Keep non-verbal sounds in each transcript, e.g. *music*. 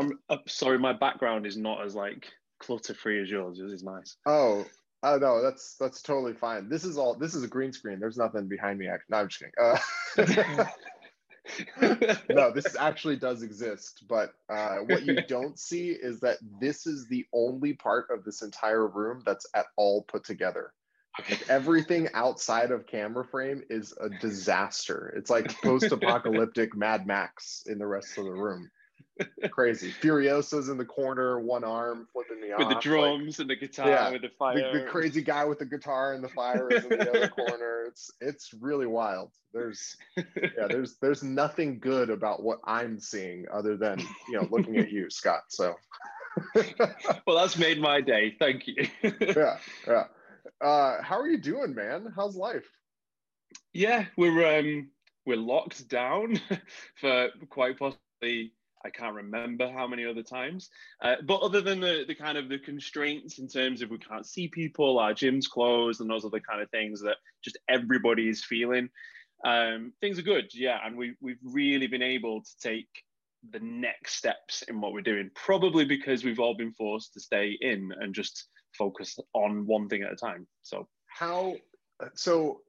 I'm uh, sorry, my background is not as like clutter free as yours. This is nice. Oh, oh no, that's that's totally fine. This is all. This is a green screen. There's nothing behind me. Actually, no, I'm just kidding. Uh, *laughs* no, this actually does exist. But uh, what you *laughs* don't see is that this is the only part of this entire room that's at all put together. Like everything outside of camera frame is a disaster. It's like post-apocalyptic *laughs* Mad Max in the rest of the room. Crazy. Furiosa's in the corner, one arm flipping me with off. the drums like, and the guitar yeah, with the fire. The, the, crazy guy with the guitar and the fire is in the other *laughs* corner. It's it's really wild. There's yeah, *laughs* there's there's nothing good about what I'm seeing other than you know looking at you, Scott. So *laughs* well that's made my day. Thank you. yeah, yeah. Uh how are you doing, man? How's life? Yeah, we're um we're locked down for quite possibly I can't remember how many other times. Uh, but other than the, the kind of the constraints in terms of we can't see people, our gym's closed, and those the kind of things that just everybody is feeling, um, things are good. Yeah. And we, we've really been able to take the next steps in what we're doing, probably because we've all been forced to stay in and just focus on one thing at a time. So, how, so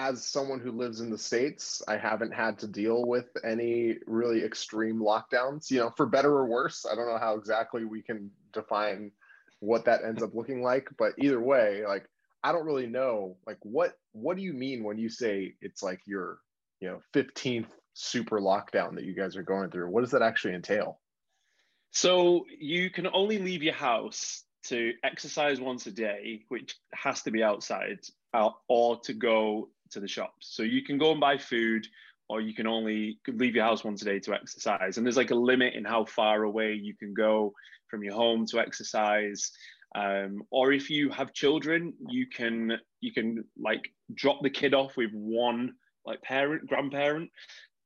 as someone who lives in the states i haven't had to deal with any really extreme lockdowns you know for better or worse. I don't know how exactly we can define what that ends up looking like but either way like i don't really know like what what do you mean when you say it's like your you know 15th super lockdown that you guys are going through? What does that actually entail? So you can only leave your house to exercise once a day which has to be outside uh, or to go to the shops. So you can go and buy food, or you can only leave your house once a day to exercise. And there's like a limit in how far away you can go from your home to exercise. Um, or if you have children, you can you can like drop the kid off with one like parent, grandparent.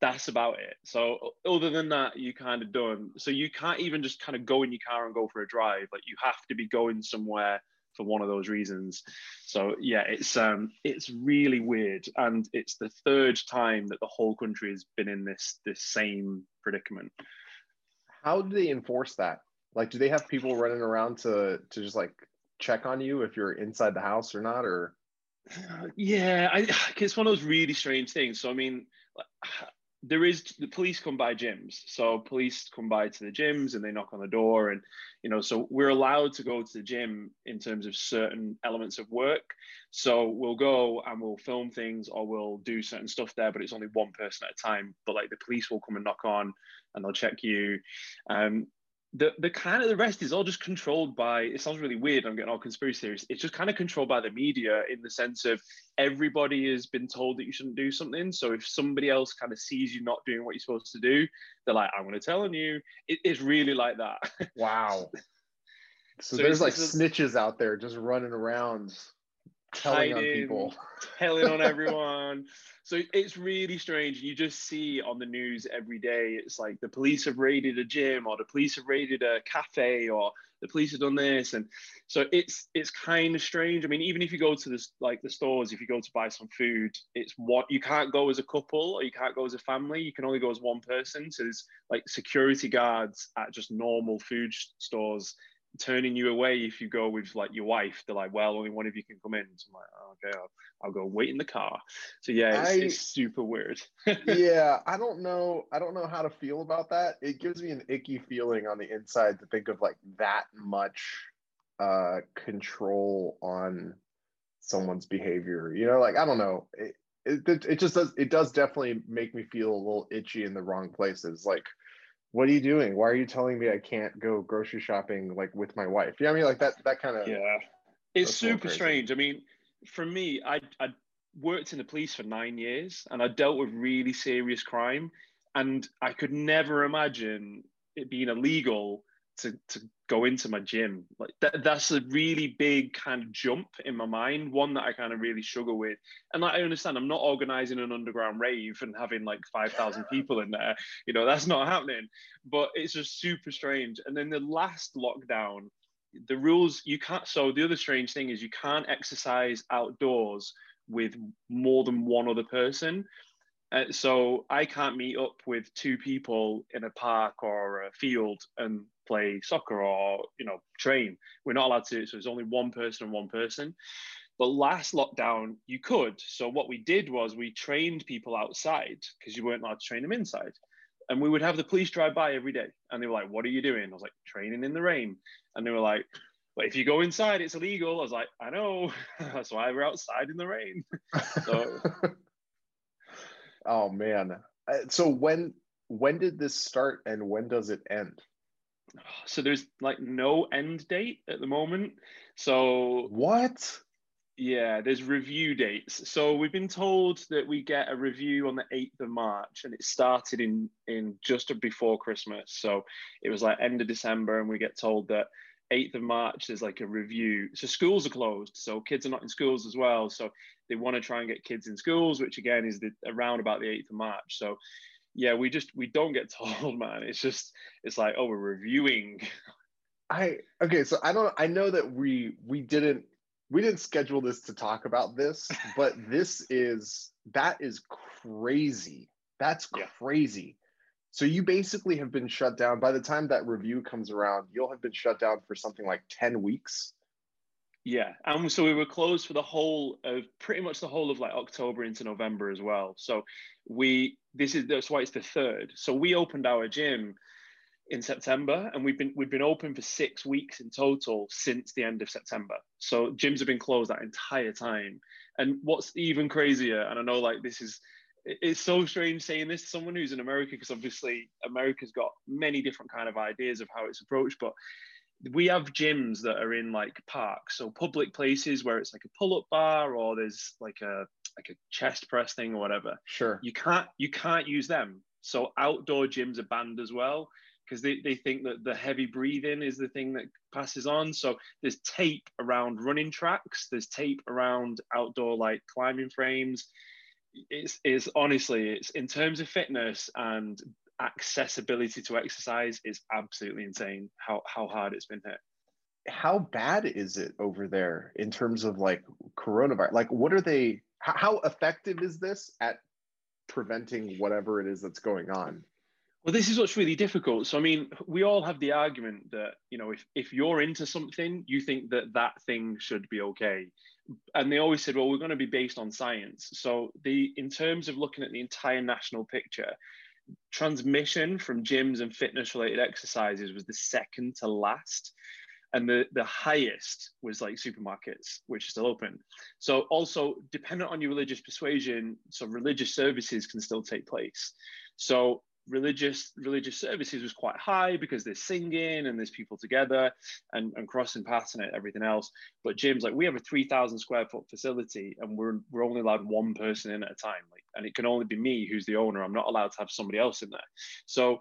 That's about it. So other than that, you kind of done. So you can't even just kind of go in your car and go for a drive. Like you have to be going somewhere for one of those reasons. So yeah, it's um it's really weird, and it's the third time that the whole country has been in this this same predicament. How do they enforce that? Like, do they have people running around to to just like check on you if you're inside the house or not, or? *sighs* Yeah, I, *sighs* it's one of those really strange things. So I mean, there is the police come by gyms. So police come by to the gyms and they knock on the door and you know so we're allowed to go to the gym in terms of certain elements of work. So we'll go and we'll film things or we'll do certain stuff there but it's only one person at a time. But like the police will come and knock on and they'll check you. Um, the the kind of the rest is all just controlled by it sounds really weird i'm getting all conspiracy theories. It's just kind of controlled by the media in the sense of everybody has been told that you shouldn't do something. So if somebody else kind of sees you not doing what you're supposed to do they're like i'm going to tell on you. It, it's really like that. *laughs* Wow. So, so there's like snitches out there just running around telling hiding, on people telling on *laughs* everyone so it's really strange. You just see on the news every day, it's like the police have raided a gym or the police have raided a cafe or the police have done this. And so it's it's kind of strange. I mean, even if you go to this like the stores, if you go to buy some food, it's what you can't go as a couple or you can't go as a family. You can only go as one person. So there's like security guards at just normal food stores turning you away if you go with like your wife. They're like, well, only one of you can come in. So I'm like, oh, okay, I'll, I'll, go wait in the car. So yeah, it's, I, it's super weird. *laughs* yeah, I don't know. I don't know how to feel about that. It gives me an icky feeling on the inside to think of like that much uh control on someone's behavior. You know, like I don't know. It, it, it just does it does definitely make me feel a little itchy in the wrong places. Like what are you doing? Why are you telling me I can't go grocery shopping like with my wife? Yeah, I mean like that that kind of yeah. It's super strange. I mean, for me, I I worked in the police for nine years and I dealt with really serious crime, and I could never imagine it being illegal to to go into my gym. Like that, that's a really big kind of jump in my mind, one that I kind of really struggle with. And like, I understand I'm not organizing an underground rave and having like 5,000 *laughs* people in there. You know, that's not happening. But it's just super strange. And then the last lockdown, the rules you can't. So the other strange thing is you can't exercise outdoors with more than one other person. Uh, so I can't meet up with two people in a park or a field and play soccer or you know train. We're not allowed to. So it's only one person and one person. But last lockdown, you could. So what we did was we trained people outside because you weren't allowed to train them inside. And we would have the police drive by every day, and they were like, "What are you doing?" I was like, "Training in the rain." And they were like, "But if you go inside, it's illegal." I was like, "I know. *laughs* That's why we're outside in the rain." so, *laughs* oh man. Uh, so when when did this start, and when does it end? So there's like no end date at the moment. So what? Yeah, there's review dates. So we've been told that we get a review on the 8th of March and it started in in just before Christmas. So it was like end of December and we get told that 8th of March there's like a review. So schools are closed. So kids are not in schools as well. So they want to try and get kids in schools, which again is the, around about the 8th of March. So yeah, we just we don't get *laughs* told, man. It's just it's like, oh, we're reviewing. I okay, so I don't I know that we we didn't we didn't schedule this to talk about this, *laughs* but this is that is crazy. That's yeah. crazy. So you basically have been shut down. By the time that review comes around, you'll have been shut down for something like 10 weeks. Yeah. And so we were closed for the whole of pretty much the whole of like October into November as well. So we this is that's why it's the third. So we opened our gym in September, and we've been we've been open for six weeks in total since the end of September. So gyms have been closed that entire time. And what's even crazier, and I know like this is it's so strange saying this to someone who's in America because obviously America's got many different kind of ideas of how it's approached, but we have gyms that are in like parks, so public places where it's like a pull-up bar or there's like a like a chest press thing or whatever. Sure. You can't you can't use them. So outdoor gyms are banned as well because they, they think that the heavy breathing is the thing that passes on. So there's tape around running tracks, there's tape around outdoor like climbing frames. It's, it's honestly, it's in terms of fitness and accessibility to exercise, is absolutely insane how, how hard it's been hit. How bad is it over there in terms of like coronavirus? Like, what are they, how effective is this at preventing whatever it is that's going on? Well, this is what's really difficult. So, I mean, we all have the argument that, you know, if, if you're into something, you think that that thing should be okay. And they always said, well, we're going to be based on science. So, the in terms of looking at the entire national picture, transmission from gyms and fitness related exercises was the second to last. And the, the highest was like supermarkets, which are still open. So, also, dependent on your religious persuasion, so religious services can still take place. So, religious religious services was quite high because there's singing and there's people together and, and crossing paths and everything else. But gyms, like we have a 3,000 square foot facility and we're we're only allowed one person in at a time. Like, and it can only be me who's the owner. I'm not allowed to have somebody else in there. So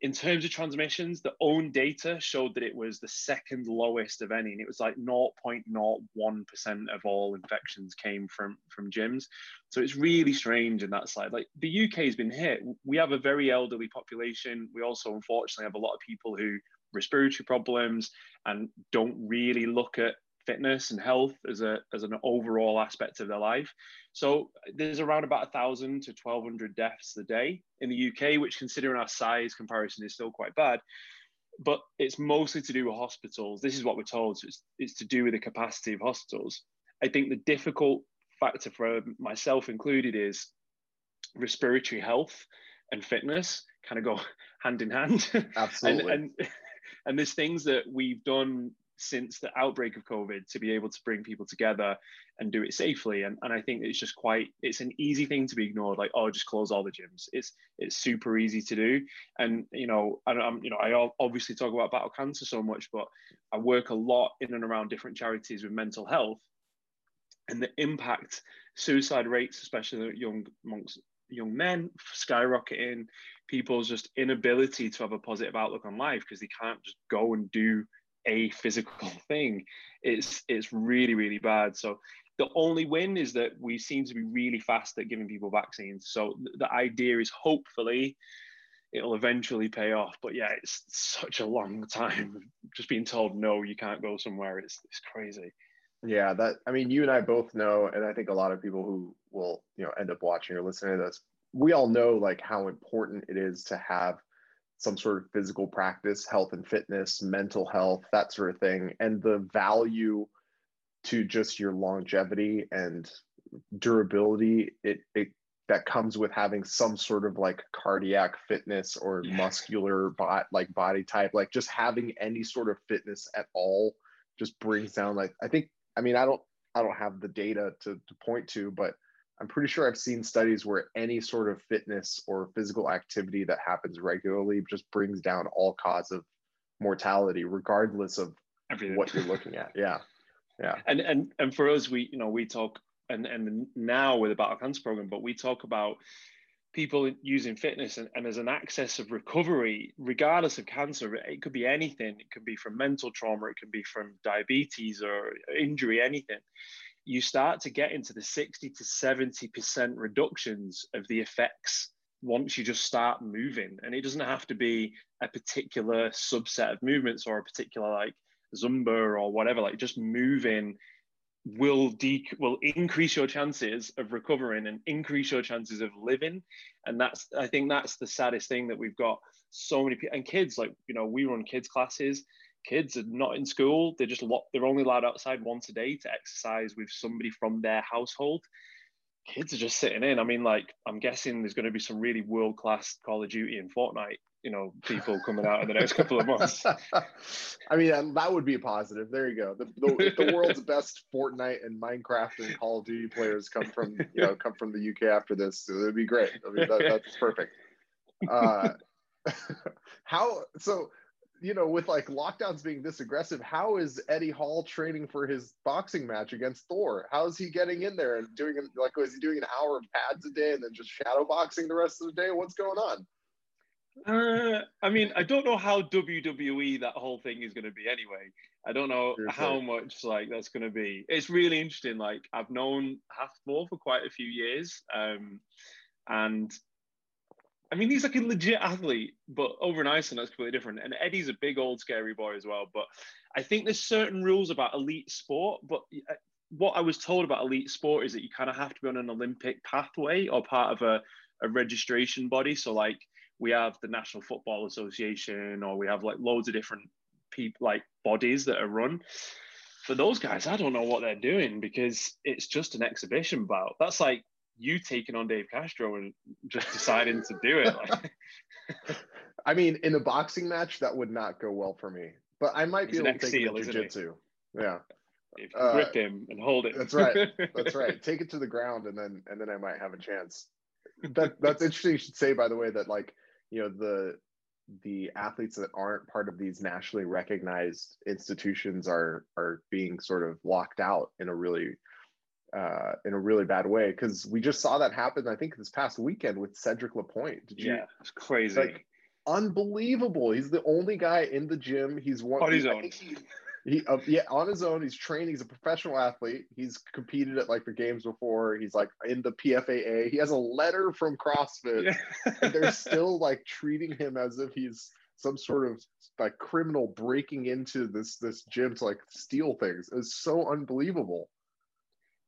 in terms of transmissions, the own data showed that it was the second lowest of any, and it was like 0.01% of all infections came from from gyms. So it's really strange in that side. Like the UK has been hit. We have a very elderly population. We also unfortunately have a lot of people who respiratory problems and don't really look at fitness and health as a as an overall aspect of their life. So there's around about a thousand to twelve hundred deaths a day in the UK, which considering our size comparison is still quite bad. But it's mostly to do with hospitals. This is what we're told. So it's, it's to do with the capacity of hospitals. I think the difficult factor for myself included is respiratory health and fitness kind of go *laughs* hand in hand. Absolutely. *laughs* and, and, and there's things that we've done since the outbreak of COVID to be able to bring people together and do it safely. And, and I think it's just quite it's an easy thing to be ignored, like, oh, just close all the gyms. It's it's super easy to do. And you know, I, am you know, I obviously talk about battle cancer so much, but I work a lot in and around different charities with mental health and the impact suicide rates, especially young amongst young men, skyrocketing, people's just inability to have a positive outlook on life because they can't just go and do a physical *laughs* thing. It's it's really really bad. So the only win is that we seem to be really fast at giving people vaccines. So the idea is hopefully it'll eventually pay off. But yeah, it's such a long time just being told no, you can't go somewhere. It's it's crazy. Yeah, that I mean, you and I both know, and I think a lot of people who will you know end up watching or listening to this we all know like how important it is to have some sort of physical practice, health and fitness, mental health, that sort of thing, and the value to just your longevity and durability it, it that comes with having some sort of like cardiac fitness or yeah. muscular bot like body type like just having any sort of fitness at all just brings down like i think i mean i don't i don't have the data to, to point to but i'm pretty sure i've seen studies where any sort of fitness or physical activity that happens regularly just brings down all cause of mortality regardless of Everything. what you're looking at. Yeah. Yeah. And and and for us we you know we talk and and now with the battle cancer program but we talk about people using fitness and, and as an access of recovery regardless of cancer it could be anything. It could be from mental trauma it could be from diabetes or injury anything you start to get into the 60 to 70% reductions of the effects once you just start moving. And it doesn't have to be a particular subset of movements or a particular like zumba or whatever. Like just moving will de- will increase your chances of recovering and increase your chances of living. And that's i think that's the saddest thing that we've got so many people and kids like you know we run kids classes kids are not in school they're just locked they're only allowed outside once a day to exercise with somebody from their household kids are just sitting in i mean like i'm guessing there's going to be some really world class call of duty and fortnite you know people coming out in the next couple of months. *laughs* I mean, that would be a positive. There you go. The, the, the, world's best Fortnite and Minecraft and Call of Duty players come from you know come from the UK after this. So it'd be great. I mean, that, that's perfect. Uh, *laughs* how so? You know, with like lockdowns being this aggressive, how is Eddie Hall training for his boxing match against Thor? How is he getting in there and doing like was he doing an hour of pads a day and then just shadow boxing the rest of the day? What's going on? Uh, I mean, I don't know how WWE that whole thing is going to be anyway. I don't know how much like that's going to be. It's really interesting. Like I've known Hafthor for quite a few years, um, and I mean he's like a legit athlete, but over in Iceland that's completely different. And Eddie's a big old scary boy as well. But I think there's certain rules about elite sport. But uh, what I was told about elite sport is that you kind of have to be on an Olympic pathway or part of a, a registration body. So like we have the National Football Association, or we have like loads of different people, like bodies that are run. For those guys, I don't know what they're doing because it's just an exhibition bout. That's like you taking on Dave Castro and just deciding to do it. I mean, in a boxing match, that would not go well for me. But I might He's be able to take it jiu-jitsu. Yeah. If you uh, grip him and hold it. That's right. *laughs* That's right. Take it to the ground and then and then I might have a chance. That that's interesting you should say by the way that like you know the the athletes that aren't part of these nationally recognized institutions are are being sort of locked out in a really uh, in a really bad way because we just saw that happen. I think this past weekend with Cedric Lapointe. Did you? Yeah, it's crazy. Like, unbelievable. He's the only guy in the gym. He's one. On his own. He, he uh, yeah on his own he's training he's a professional athlete he's competed at like the games before he's like in the pfaa he has a letter from crossfit yeah. and they're *laughs* still like treating him as if he's some sort of like criminal breaking into this this gym to like steal things it's so unbelievable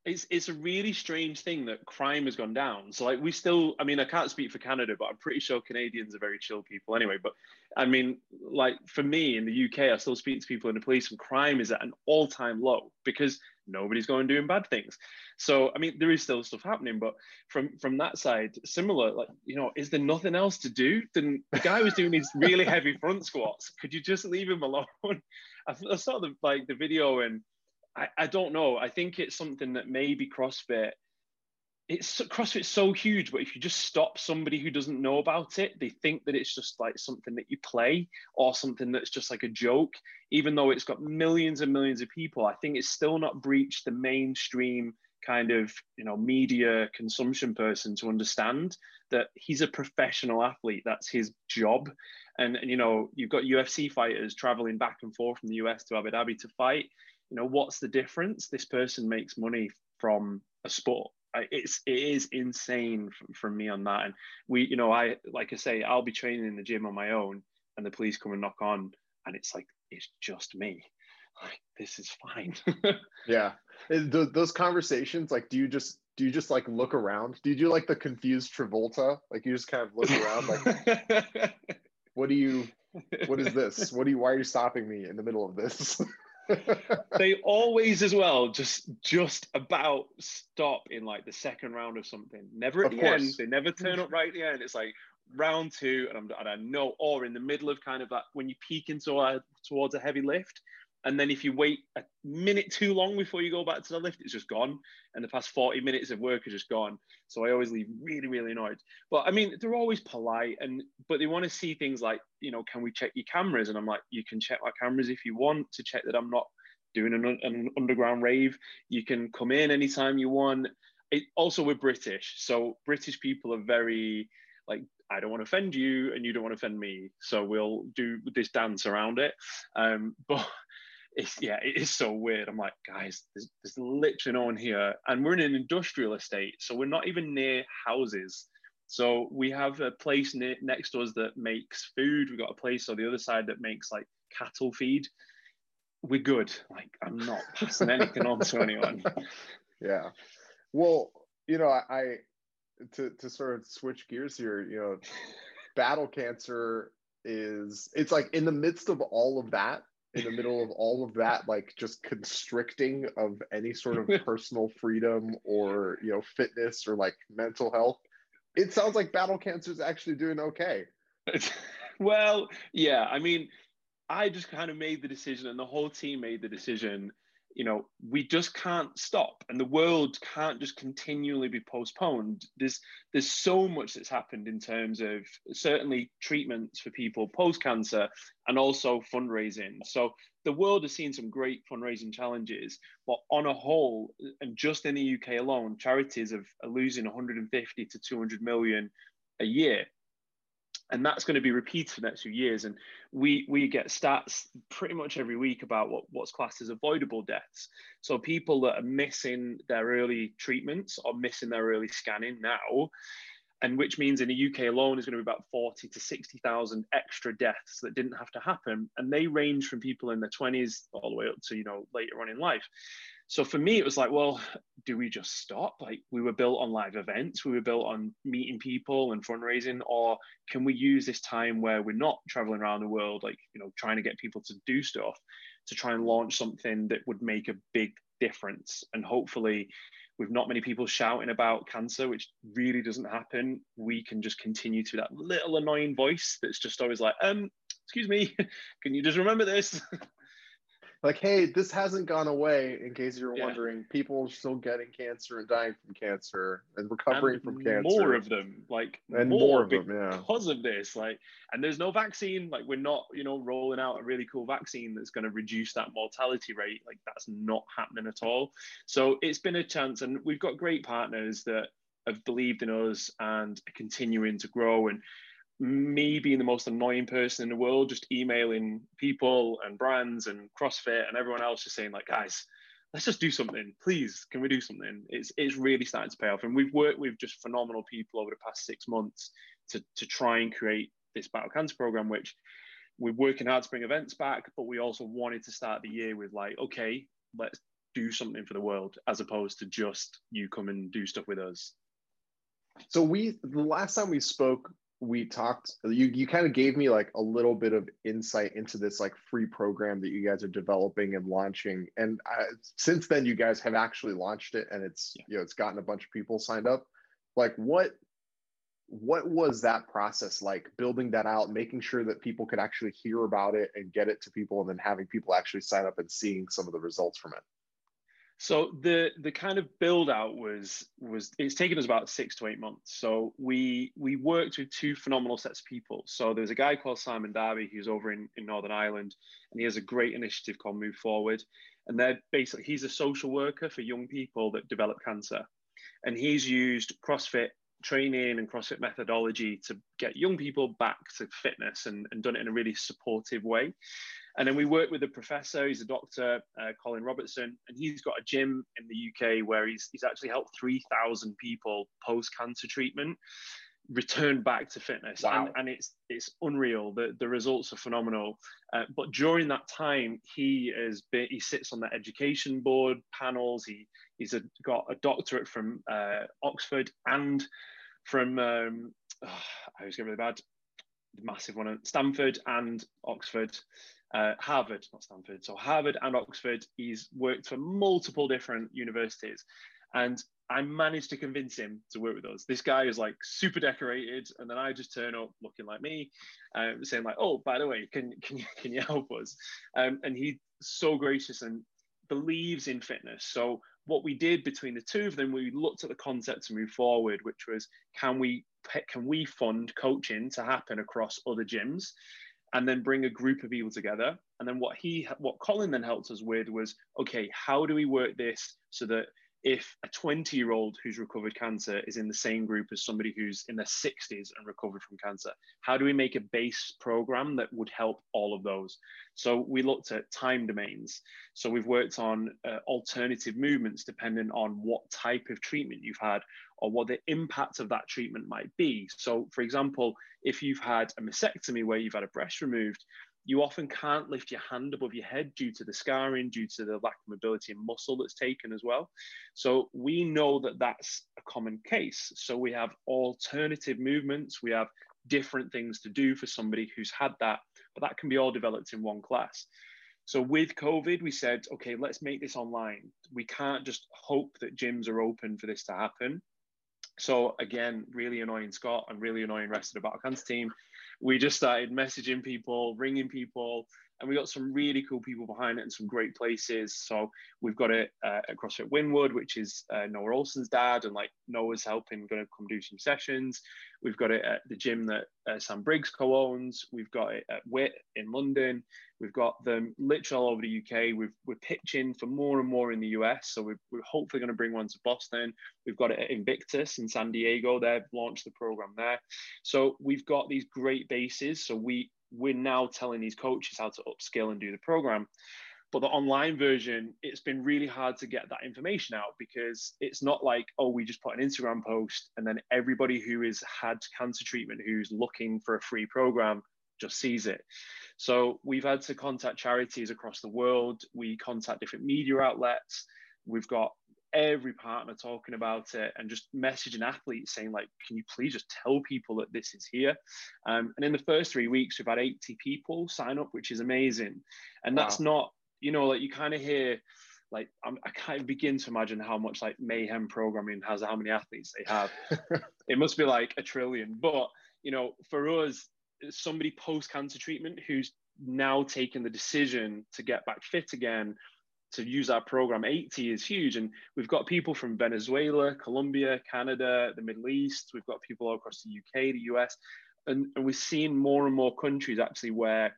it's it's a really strange thing that crime has gone down. So like we still, I mean, I can't speak for Canada, but I'm pretty sure Canadians are very chill people anyway. But I mean, like for me in the UK, I still speak to people in the police, and crime is at an all-time low because nobody's going doing bad things. So I mean, there is still stuff happening, but from from that side, similar, like you know, is there nothing else to do? Then the guy was doing these really heavy front squats. Could you just leave him alone? *laughs* I saw the like the video and I, I don't know. I think it's something that maybe CrossFit. It's CrossFit's so huge, but if you just stop somebody who doesn't know about it, they think that it's just like something that you play or something that's just like a joke. Even though it's got millions and millions of people, I think it's still not breached the mainstream kind of you know media consumption person to understand that he's a professional athlete that's his job and, and you know you've got ufc fighters traveling back and forth from the us to abu dhabi to fight you know what's the difference this person makes money from a sport it's it is insane from, me on that and we you know i like i say i'll be training in the gym on my own and the police come and knock on and it's like it's just me like this is fine *laughs* yeah those conversations like do you just do you just like look around? Do you do like the confused Travolta? Like you just kind of look around, like, *laughs* what do you? What is this? What do you? Why are you stopping me in the middle of this? *laughs* they always as well just just about stop in like the second round of something. Never at Of the end. they never turn up right at the end. It's like round two and, I'm, and i know or in the middle of kind of that when you peek into a, towards a heavy lift and then if you wait a minute too long before you go back to the lift it's just gone. And the past 40 minutes of work are just gone. So i always leave really really annoyed. But i mean they're always polite and but they want to see things like you know can we check your cameras? And i'm like you can check my cameras if you want to check that i'm not doing an, an underground rave. You can come in anytime you want. It, also we're british. So british people are very like i don't want to offend you and you don't want to offend me. So we'll do this dance around it. Um *laughs* but it's yeah it is so weird. I'm like guys there's, there's literally no one here. And we're in an industrial estate so we're not even near houses. So we have a place near, next to us that makes food. We've got a place on the other side that makes like cattle feed. We're good. Like i'm not passing anything on to anyone. *laughs* Yeah. Well, you know, I, I to to sort of switch gears here, you know, battle cancer is it's like in the midst of all of that, in the middle of all of that, like just constricting of any sort of *laughs* personal freedom or you know fitness or like mental health. It sounds like battle cancer is actually doing okay. *laughs* well, yeah. I mean, I just kind of made the decision, and the whole team made the decision. You know, we just can't stop, and the world can't just continually be postponed. There's there's so much that's happened in terms of certainly treatments for people post cancer, and also fundraising. So the world has seen some great fundraising challenges, but on a whole, and just in the UK alone, charities are, are losing 150 to 200 million a year and that's going to be repeated for the next few years. And we we get stats pretty much every week about what, what's classed as avoidable deaths. So people that are missing their early treatments or missing their early scanning now, and which means in the UK alone is going to be about 40 to 60,000 extra deaths that didn't have to happen. And they range from people in their 20s all the way up to, you know, later on in life. So for me, it was like, well, do we just stop? Like we were built on live events, we were built on meeting people and fundraising, or can we use this time where we're not traveling around the world, like you know, trying to get people to do stuff, to try and launch something that would make a big difference? And hopefully, with not many people shouting about cancer, which really doesn't happen, we can just continue to that little annoying voice that's just always like, um, excuse me, *laughs* can you just remember this? *laughs* like hey this hasn't gone away in case you're Yeah. wondering people are still getting cancer and dying from cancer and recovering And from cancer. More of them, like and more, more of them yeah. because of this like and there's no vaccine like we're not you know rolling out a really cool vaccine that's going to reduce that mortality rate like that's not happening at all. So it's been a chance and we've got great partners that have believed in us and are continuing to grow and me being the most annoying person in the world just emailing people and brands and crossfit and everyone else just saying like guys let's just do something. Please can we do something? It's it's really starting to pay off. And we've worked with just phenomenal people over the past six months to to try and create this battle cancer program which we're working hard to bring events back but we also wanted to start the year with like okay let's do something for the world as opposed to just you come and do stuff with us. So we the last time we spoke we talked you you kind of gave me like a little bit of insight into this like free program that you guys are developing and launching. And I, since then you guys have actually launched it and it's Yeah. you know it's gotten a bunch of people signed up. Like what what was that process like building that out making sure that people could actually hear about it and get it to people and then having people actually sign up and seeing some of the results from it So the the kind of build out was was it's taken us about six to eight months. So we we worked with two phenomenal sets of people. So there's a guy called Simon Darby who's over in, in Northern Ireland, and he has a great initiative called Move Forward. And they're basically he's a social worker for young people that develop cancer, and he's used CrossFit training and CrossFit methodology to get young people back to fitness and, and done it in a really supportive way. And then we work with a professor, he's a doctor, uh, Colin Robertson, and he's got a gym in the UK where he's, he's actually helped 3,000 people post cancer treatment. return back to fitness Wow. and, and it's it's unreal the, the results are phenomenal uh, but during that time he has been he sits on the education board panels he he's a, got a doctorate from uh, oxford and from um, *sighs* i was getting really bad massive one at stanford and oxford uh, harvard not stanford so harvard and oxford he's worked for multiple different universities and I managed to convince him to work with us. This guy is like super decorated, and then I just turn up looking like me, um, saying like, "Oh, by the way, can can you can you help us?" Um, and he's so gracious and believes in fitness. So what we did between the two of them, we looked at the concept to move forward, which was can we can we fund coaching to happen across other gyms, and then bring a group of people together. And then what he what Colin then helped us with was okay, how do we work this so that if a 20 year old who's recovered cancer is in the same group as somebody who's in their 60s and recovered from cancer? How do we make a base program that would help all of those? So we looked at time domains. So we've worked on uh, alternative movements depending on what type of treatment you've had or what the impact of that treatment might be so for example if you've had a mastectomy where you've had a breast removed you often can't lift your hand above your head due to the scarring, due to the lack of mobility and muscle that's taken as well. So we know that that's a common case. So we have alternative movements, we have different things to do for somebody who's had that, but that can be all developed in one class. So with COVID, we said, okay, let's make this online. We can't just hope that gyms are open for this to happen. So again, really annoying Scott and really annoying rest of the Battle Cancer team. We just started messaging people, ringing people, and we got some really cool people behind it and some great places. So we've got it uh, at CrossFit Wynwood, which is uh, Noah Ohlsen's dad, and like Noah's helping, going to come do some sessions. We've got it at the gym that uh, Sam Briggs co-owns. We've got it at Wit in London. We've got them literally all over the UK. We've, we're pitching for more and more in the US. So we're, we're hopefully going to bring one to Boston. We've got it at Invictus in San Diego. They've launched the program there. So we've got these great bases. So we we're now telling these coaches how to upskill and do the program. But the online version, it's been really hard to get that information out because it's not like, oh, we just put an Instagram post and then everybody who has had cancer treatment who's looking for a free program just sees it. So we've had to contact charities across the world. We contact different media outlets. We've got every partner talking about it and just messaging athletes saying like can you please just tell people that this is here? Um, and in the first three weeks we've had 80 people sign up which is amazing. And that's wow. not you know like you kind of hear like I'm, i can't begin to imagine how much like mayhem programming has how many athletes they have. *laughs* It must be like a trillion. But you know for us somebody post cancer treatment who's now taken the decision to get back fit again to use our program. 80 is huge and we've got people from venezuela colombia canada the middle east. We've got people all across the uk the us and, and we're seeing more and more countries actually where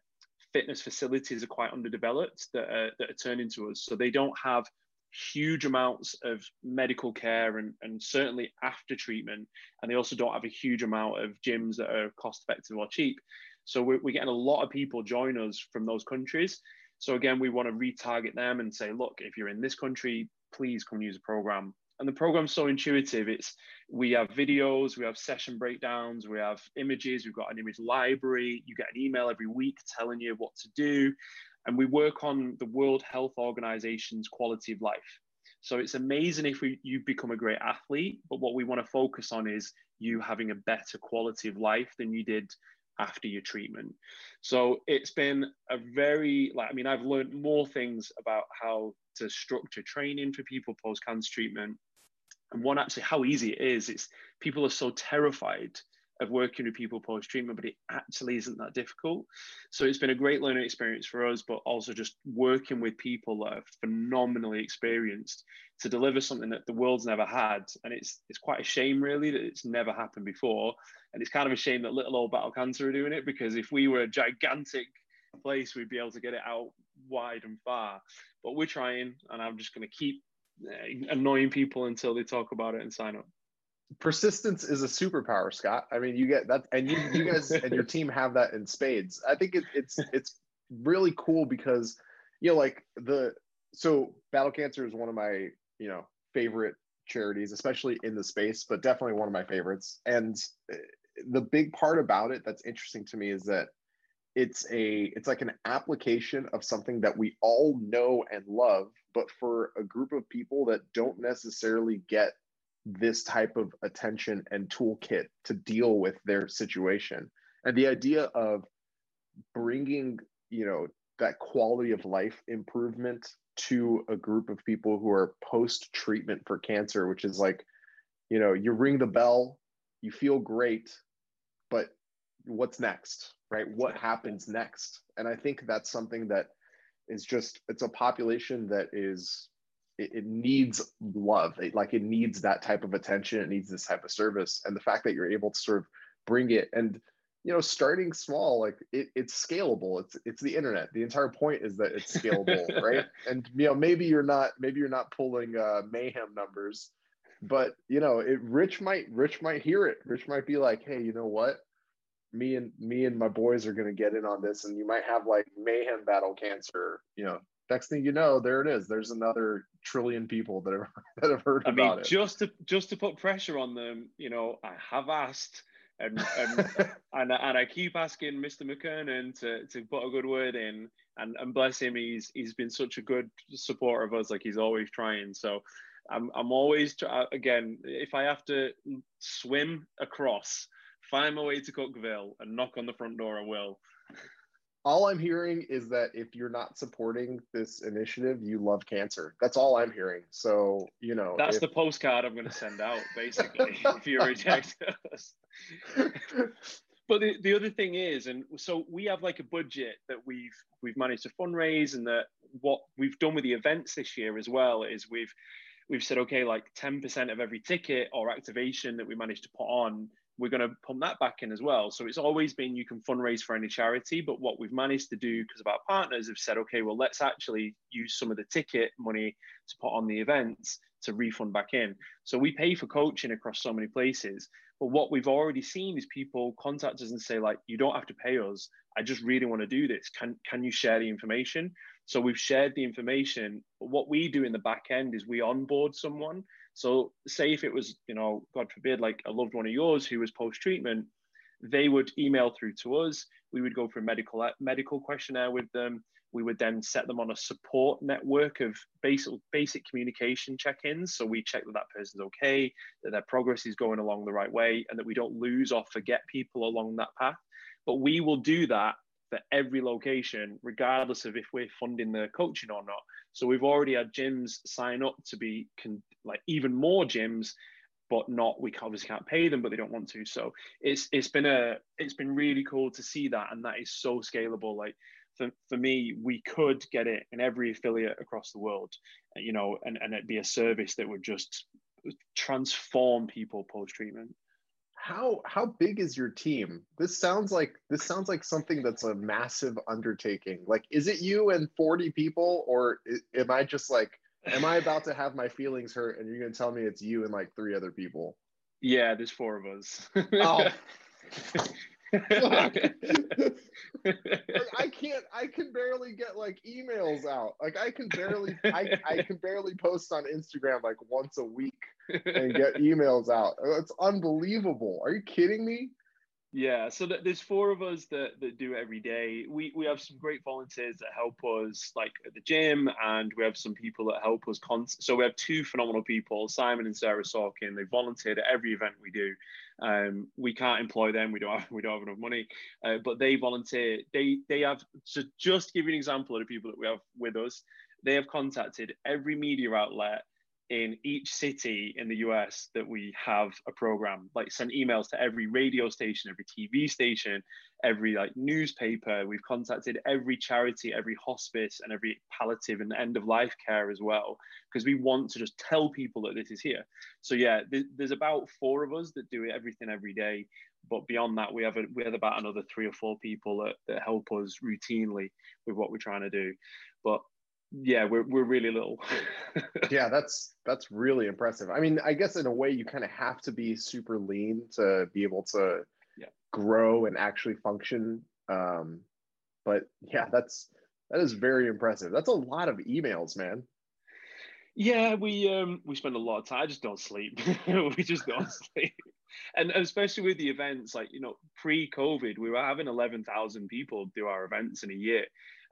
fitness facilities are quite underdeveloped that are, that are turning to us. So they don't have huge amounts of medical care and, and certainly after treatment and they also don't have a huge amount of gyms that are cost effective or cheap. So we're, we're getting a lot of people join us from those countries so again, we want to retarget them and say, look, if you're in this country, please come use the program. And the program's so intuitive. It's we have videos, we have session breakdowns, we have images, we've got an image library. You get an email every week telling you what to do. And we work on the World Health Organization's quality of life. So it's amazing if we, you become a great athlete, but what we want to focus on is you having a better quality of life than you did after your treatment. So it's been a very like I mean I've learned more things about how to structure training for people post cancer treatment and one actually how easy it is it's people are so terrified of working with people post treatment, but it actually isn't that difficult. So it's been a great learning experience for us, but also just working with people that are phenomenally experienced to deliver something that the world's never had. And it's it's quite a shame, really, that it's never happened before. And it's kind of a shame that little old Battle Cancer are doing it because if we were a gigantic place, we'd be able to get it out wide and far. But we're trying, and I'm just going to keep eh, annoying people until they talk about it and sign up persistence is a superpower, Scott. I mean, you get that, and you, you guys and your *laughs* team have that in spades. I think it, it's it's really cool because you know, like the so Battle Cancer is one of my you know favorite charities, especially in the space, but definitely one of my favorites. And eh, the big part about it that's interesting to me is that it's a it's like an application of something that we all know and love but for a group of people that don't necessarily get this type of attention and toolkit to deal with their situation. And the idea of bringing you know that quality of life improvement to a group of people who are post treatment for cancer which is like you know you ring the bell you feel great but what's next right? What happens next? And i think that's something that is just it's a population that is it, it needs love. It, like it needs that type of attention. It needs this type of service. And the fact that you're able to sort of bring it and you know starting small like it, it's scalable. It's it's the internet. The entire point is that it's scalable *laughs* right? And you know maybe you're not maybe you're not pulling uh, mayhem numbers but you know it rich might rich might hear it. Rich might be like hey you know what? Me and me and my boys are going to get in on this and you might have like mayhem battle cancer you know next thing you know there it is there's another trillion people that have *laughs* that have heard I about mean, it just to just to put pressure on them, you know, I have asked and and *laughs* and, and I keep asking Mr. McKernan to, to put a good word in, and, and bless him, he's he's been such a good supporter of us, like he's always trying. So I'm I'm always try, uh, again, if I have to swim across, find my way to Cookeville and knock on the front door, I will. All i'm hearing is that if you're not supporting this initiative you love cancer that's all i'm hearing so you know That's if- the postcard I'm going to send out, *laughs* basically, if you reject us. but the, the other thing is and so we have like a budget that we've we've managed to fundraise and that what we've done with the events this year as well is we've we've said okay like 10% of every ticket or activation that we managed to put on we're going to pump that back in as well so it's always been you can fundraise for any charity but what we've managed to do because of our partners have said okay well let's actually use some of the ticket money to put on the events to refund back in so we pay for coaching across so many places but what we've already seen is people contact us and say, like, you don't have to pay us. I just really want to do this. Can can you share the information? So we've shared the information. But what we do in the back end is we onboard someone. So say if it was, you know, God forbid, like a loved one of yours who was post-treatment, they would email through to us. We would go through a medical uh, medical questionnaire with them. We would then set them on a support network of basic basic communication check-ins. So we check that that person's okay, that their progress is going along the right way, and that we don't lose or forget people along that path. But we will do that for every location, regardless of if we're funding the coaching or not. So we've already had gyms sign up to be con- like even more gyms, but not we obviously can't pay them, but they don't want to. So it's it's been a it's been really cool to see that, and that is so scalable. Like for, for me, we could get it in every affiliate across the world, you know, and, and it'd be a service that would just transform people post treatment. how how big is your team this sounds like this sounds like something that's a massive undertaking like is it you and 40 people or am i just like am i about to have my feelings hurt and you're going to tell me it's you and like three other people Yeah, there's four of us. oh *laughs* I can't I can barely get like emails out. Like I can barely I, I can barely post on Instagram like once a week and get emails out. It's unbelievable. Are you kidding me? Yeah, so th- there's four of us that, that do it every day. We we have some great volunteers that help us, like at the gym, and we have some people that help us. Con- so we have two phenomenal people, Simon and Sarah Sorkin. They volunteered at every event we do. Um, we can't employ them. We don't have we don't have enough money, uh, but they volunteer. They they have to just give you an example of the people that we have with us. They have contacted every media outlet in each city in the US that we have a program, like sent emails to every radio station, every TV station, every like newspaper. We've contacted every charity, every hospice, and every palliative and end of life care as well, because we want to just tell people that this is here. So yeah, th- there's about four of us that do everything every day. But beyond that, we have a, we have about another three or four people that, that help us routinely with what we're trying to do. But yeah, we're we're really little. *laughs* Yeah, that's that's really impressive. I mean, I guess in a way you kind of have to be super lean to be able to Yeah. grow and actually function. Um, but yeah, that's that is very impressive. That's a lot of emails, man. Yeah, we um we spend a lot of time. I just don't sleep. *laughs* we just don't *laughs* sleep. And especially with the events, like you know, pre-COVID, we were having eleven thousand people do our events in a year,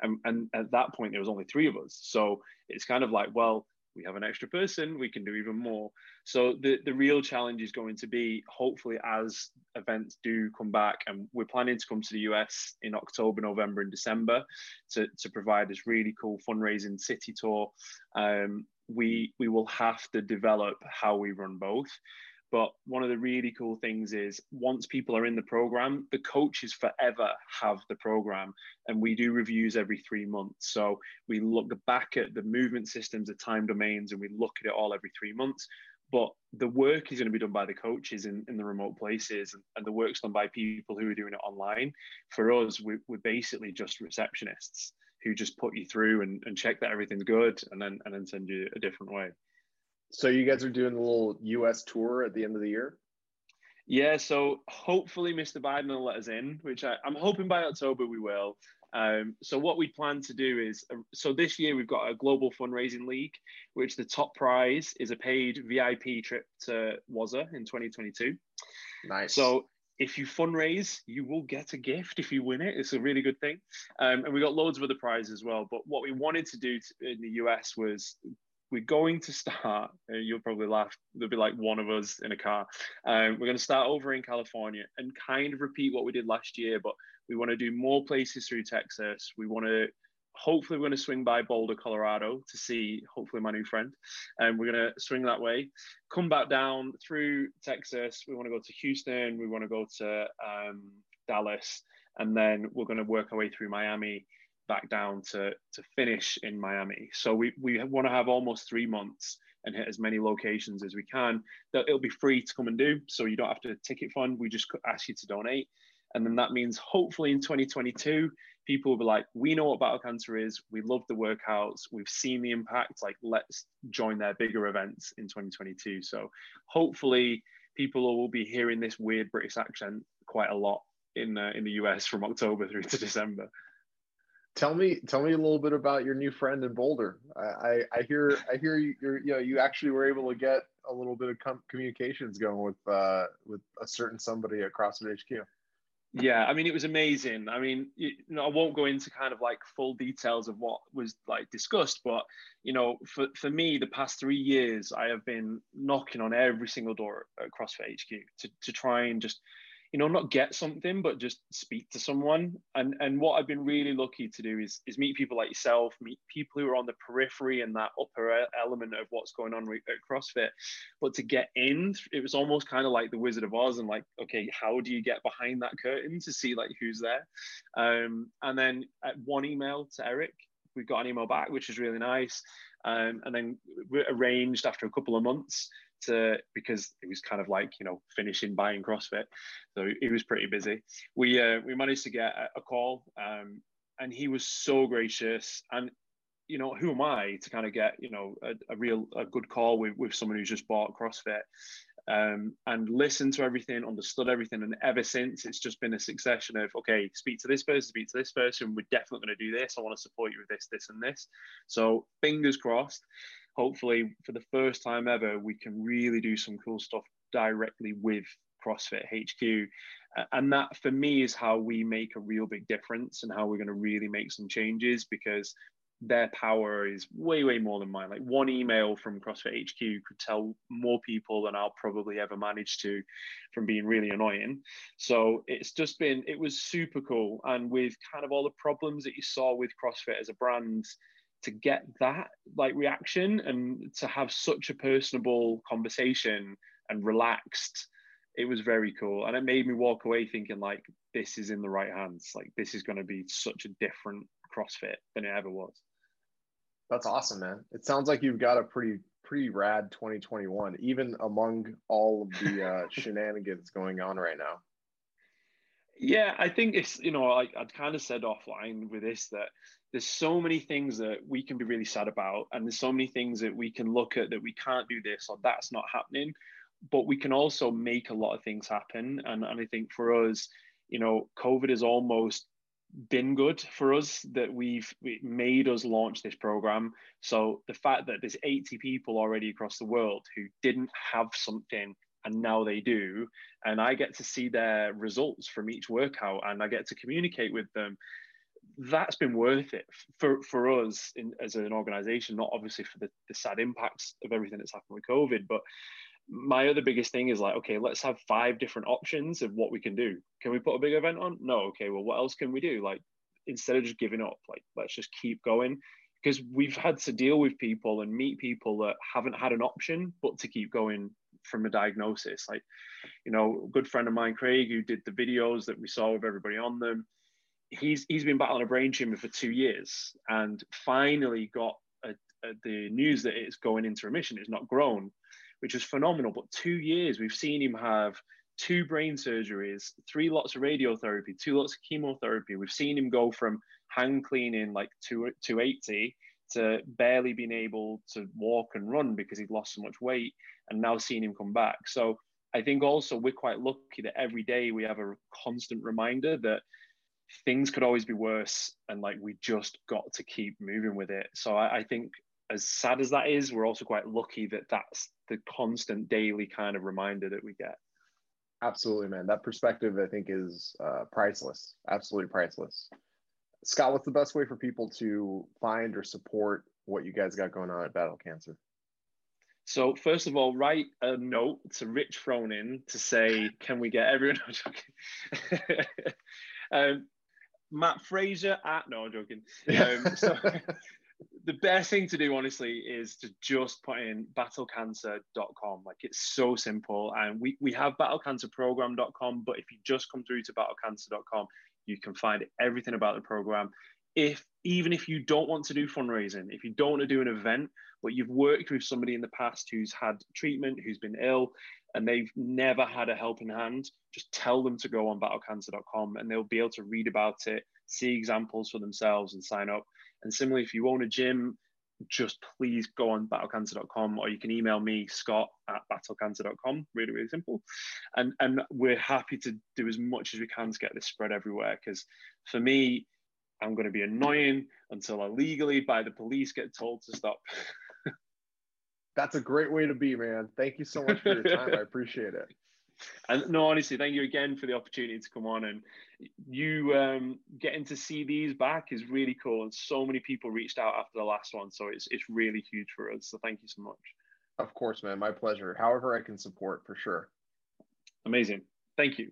and and at that point there was only three of us. So it's kind of like, well, we have an extra person, we can do even more. So the, the real challenge is going to be hopefully as events do come back, and we're planning to come to the US in October, November, and December to, to provide this really cool fundraising city tour. Um, we we will have to develop how we run both. But one of the really cool things is once people are in the program, the coaches forever have the program. And we do reviews every three months. So we look back at the movement systems, the time domains, and we look at it all every three months. But the work is going to be done by the coaches in, in the remote places, and, and the work's done by people who are doing it online. For us, we, we're basically just receptionists who just put you through and, and check that everything's good and then and then send you a different way. So you guys are doing a little US tour at the end of the year? Yeah, so hopefully Mr. Biden will let us in, which I, am hoping by October we will. Um, so what we plan to do is, uh, so this year we've got a global fundraising league, which the top prize is a paid VIP trip to Waza in 2022. Nice. So if you fundraise, you will get a gift if you win it. It's a really good thing. Um, and we got loads of other prizes as well. But what we wanted to do in the US was we're going to start. Uh, you'll probably laugh. There'll be like one of us in a car. Um, we're going to start over in California and kind of repeat what we did last year, but we want to do more places through Texas. We want to. Hopefully, we're going to swing by Boulder, Colorado to see hopefully my new friend. And we're going to swing that way, come back down through Texas. We want to go to Houston. We want to go to um, Dallas. And then we're going to work our way through Miami back down to to finish in Miami. So we we want to have almost three months and hit as many locations as we can. It'll be free to come and do, so you don't have to ticket fund. We just ask you to donate, and then that means hopefully in 2022 people will be like, we know what battle cancer is. We love the workouts. We've seen the impact. Like let's join their bigger events in 2022. So hopefully people will be hearing this weird British accent quite a lot in uh, in the US from October through to *laughs* December. Tell me, tell me a little bit about your new friend in Boulder. I, I, I hear, I hear you, you know, you actually were able to get a little bit of com- communications going with, uh, with a certain somebody at CrossFit HQ. Yeah, I mean, it was amazing. I mean, you know, I won't go into kind of like full details of what was like discussed, but you know, for, for me, the past three years, I have been knocking on every single door at CrossFit HQ to, to try and just you know not get something but just speak to someone. And and what i've been really lucky to do is is meet people like yourself meet people who are on the periphery and that upper element of what's going on at crossfit. But to get in it was almost kind of like the wizard of oz and like okay how do you get behind that curtain to see like who's there? Um, and then at one email to eric we got an email back which was really nice. Um, and then we arranged after a couple of months to because it was kind of like you know finishing buying CrossFit, so he was pretty busy. We uh, we managed to get a, a call, um, and he was so gracious. And you know, who am I to kind of get you know a, a real a good call with with someone who's just bought CrossFit? Um, and listened to everything, understood everything, and ever since it's just been a succession of okay, speak to this person, speak to this person. We're definitely going to do this. I want to support you with this, this, and this. So fingers crossed hopefully for the first time ever, we can really do some cool stuff directly with CrossFit HQ. And that for me is how we make a real big difference and how we're going to really make some changes because their power is way, way more than mine. Like one email from CrossFit HQ could tell more people than I'll probably ever manage to from being really annoying. So it's just been, it was super cool. And with kind of all the problems that you saw with CrossFit as a brand, to get that like reaction and to have such a personable conversation and relaxed it was very cool. And it made me walk away thinking like this is in the right hands. Like this is going to be such a different crossfit than it ever was. That's awesome man. It sounds like you've got a pretty pretty rad 2021 even among all of the uh, *laughs* shenanigans going on right now. Yeah i think it's you know like i'd kind of said offline with this that there's so many things that we can be really sad about and there's so many things that we can look at that we can't do this or that's not happening. But we can also make a lot of things happen. And, and i think for us you know covid has almost been good for us that we've made us launch this program. So the fact that there's 80 people already across the world who didn't have something and now they do and i get to see their results from each workout and i get to communicate with them that's been worth it for for us in, as an organization not obviously for the, the sad impacts of everything that's happened with covid but my other biggest thing is like okay let's have five different options of what we can do. Can we put a big event on? No. Okay well what else can we do? Like instead of just giving up like let's just keep going. Because we've had to deal with people and meet people that haven't had an option but to keep going from a diagnosis. Like you know a good friend of mine craig who did the videos that we saw with everybody on them he's he's been battling a brain tumor for two years and finally got a, a, the news that it's going into remission. It's not grown which is phenomenal. But two years we've seen him have two brain surgeries three lots of radiotherapy two lots of chemotherapy. We've seen him go from hand cleaning like two, 280 to barely being able to walk and run because he'd lost so much weight and now seeing him come back. So I think also we're quite lucky that every day we have a constant reminder that things could always be worse and like we just got to keep moving with it. So I, I think as sad as that is, we're also quite lucky that that's the constant daily kind of reminder that we get. Absolutely, man. That perspective, I think, is uh, priceless. Absolutely priceless. Scott, what's the best way for people to find or support what you guys got going on at Battle Cancer? So first of all, write a note to Rich Froning to say, can we get everyone? *laughs* *laughs* um, Matt Fraser at no, I'm joking. Um, so *laughs* the best thing to do, honestly, is to just put in battlecancer.com. Like it's so simple, and we we have battlecancerprogram.com, but if you just come through to battlecancer.com, you can find everything about the program. If even if you don't want to do fundraising, if you don't want to do an event, but you've worked with somebody in the past who's had treatment, who's been ill, and they've never had a helping hand, just tell them to go on battlecancer.com and they'll be able to read about it, see examples for themselves, and sign up. And similarly, if you own a gym, just please go on battlecancer.com or you can email me scott at battlecancer.com really really simple. And and we're happy to do as much as we can to get this spread everywhere because for me i'm going to be annoying until i legally by the police get told to stop *laughs* that's a great way to be man thank you so much for your time i *laughs* appreciate it and no, honestly, thank you again for the opportunity to come on and you um, getting to see these back is really cool. And so many people reached out after the last one, so it's it's really huge for us. So thank you so much. Of course, man, my pleasure. However, I can support for sure. Amazing. Thank you.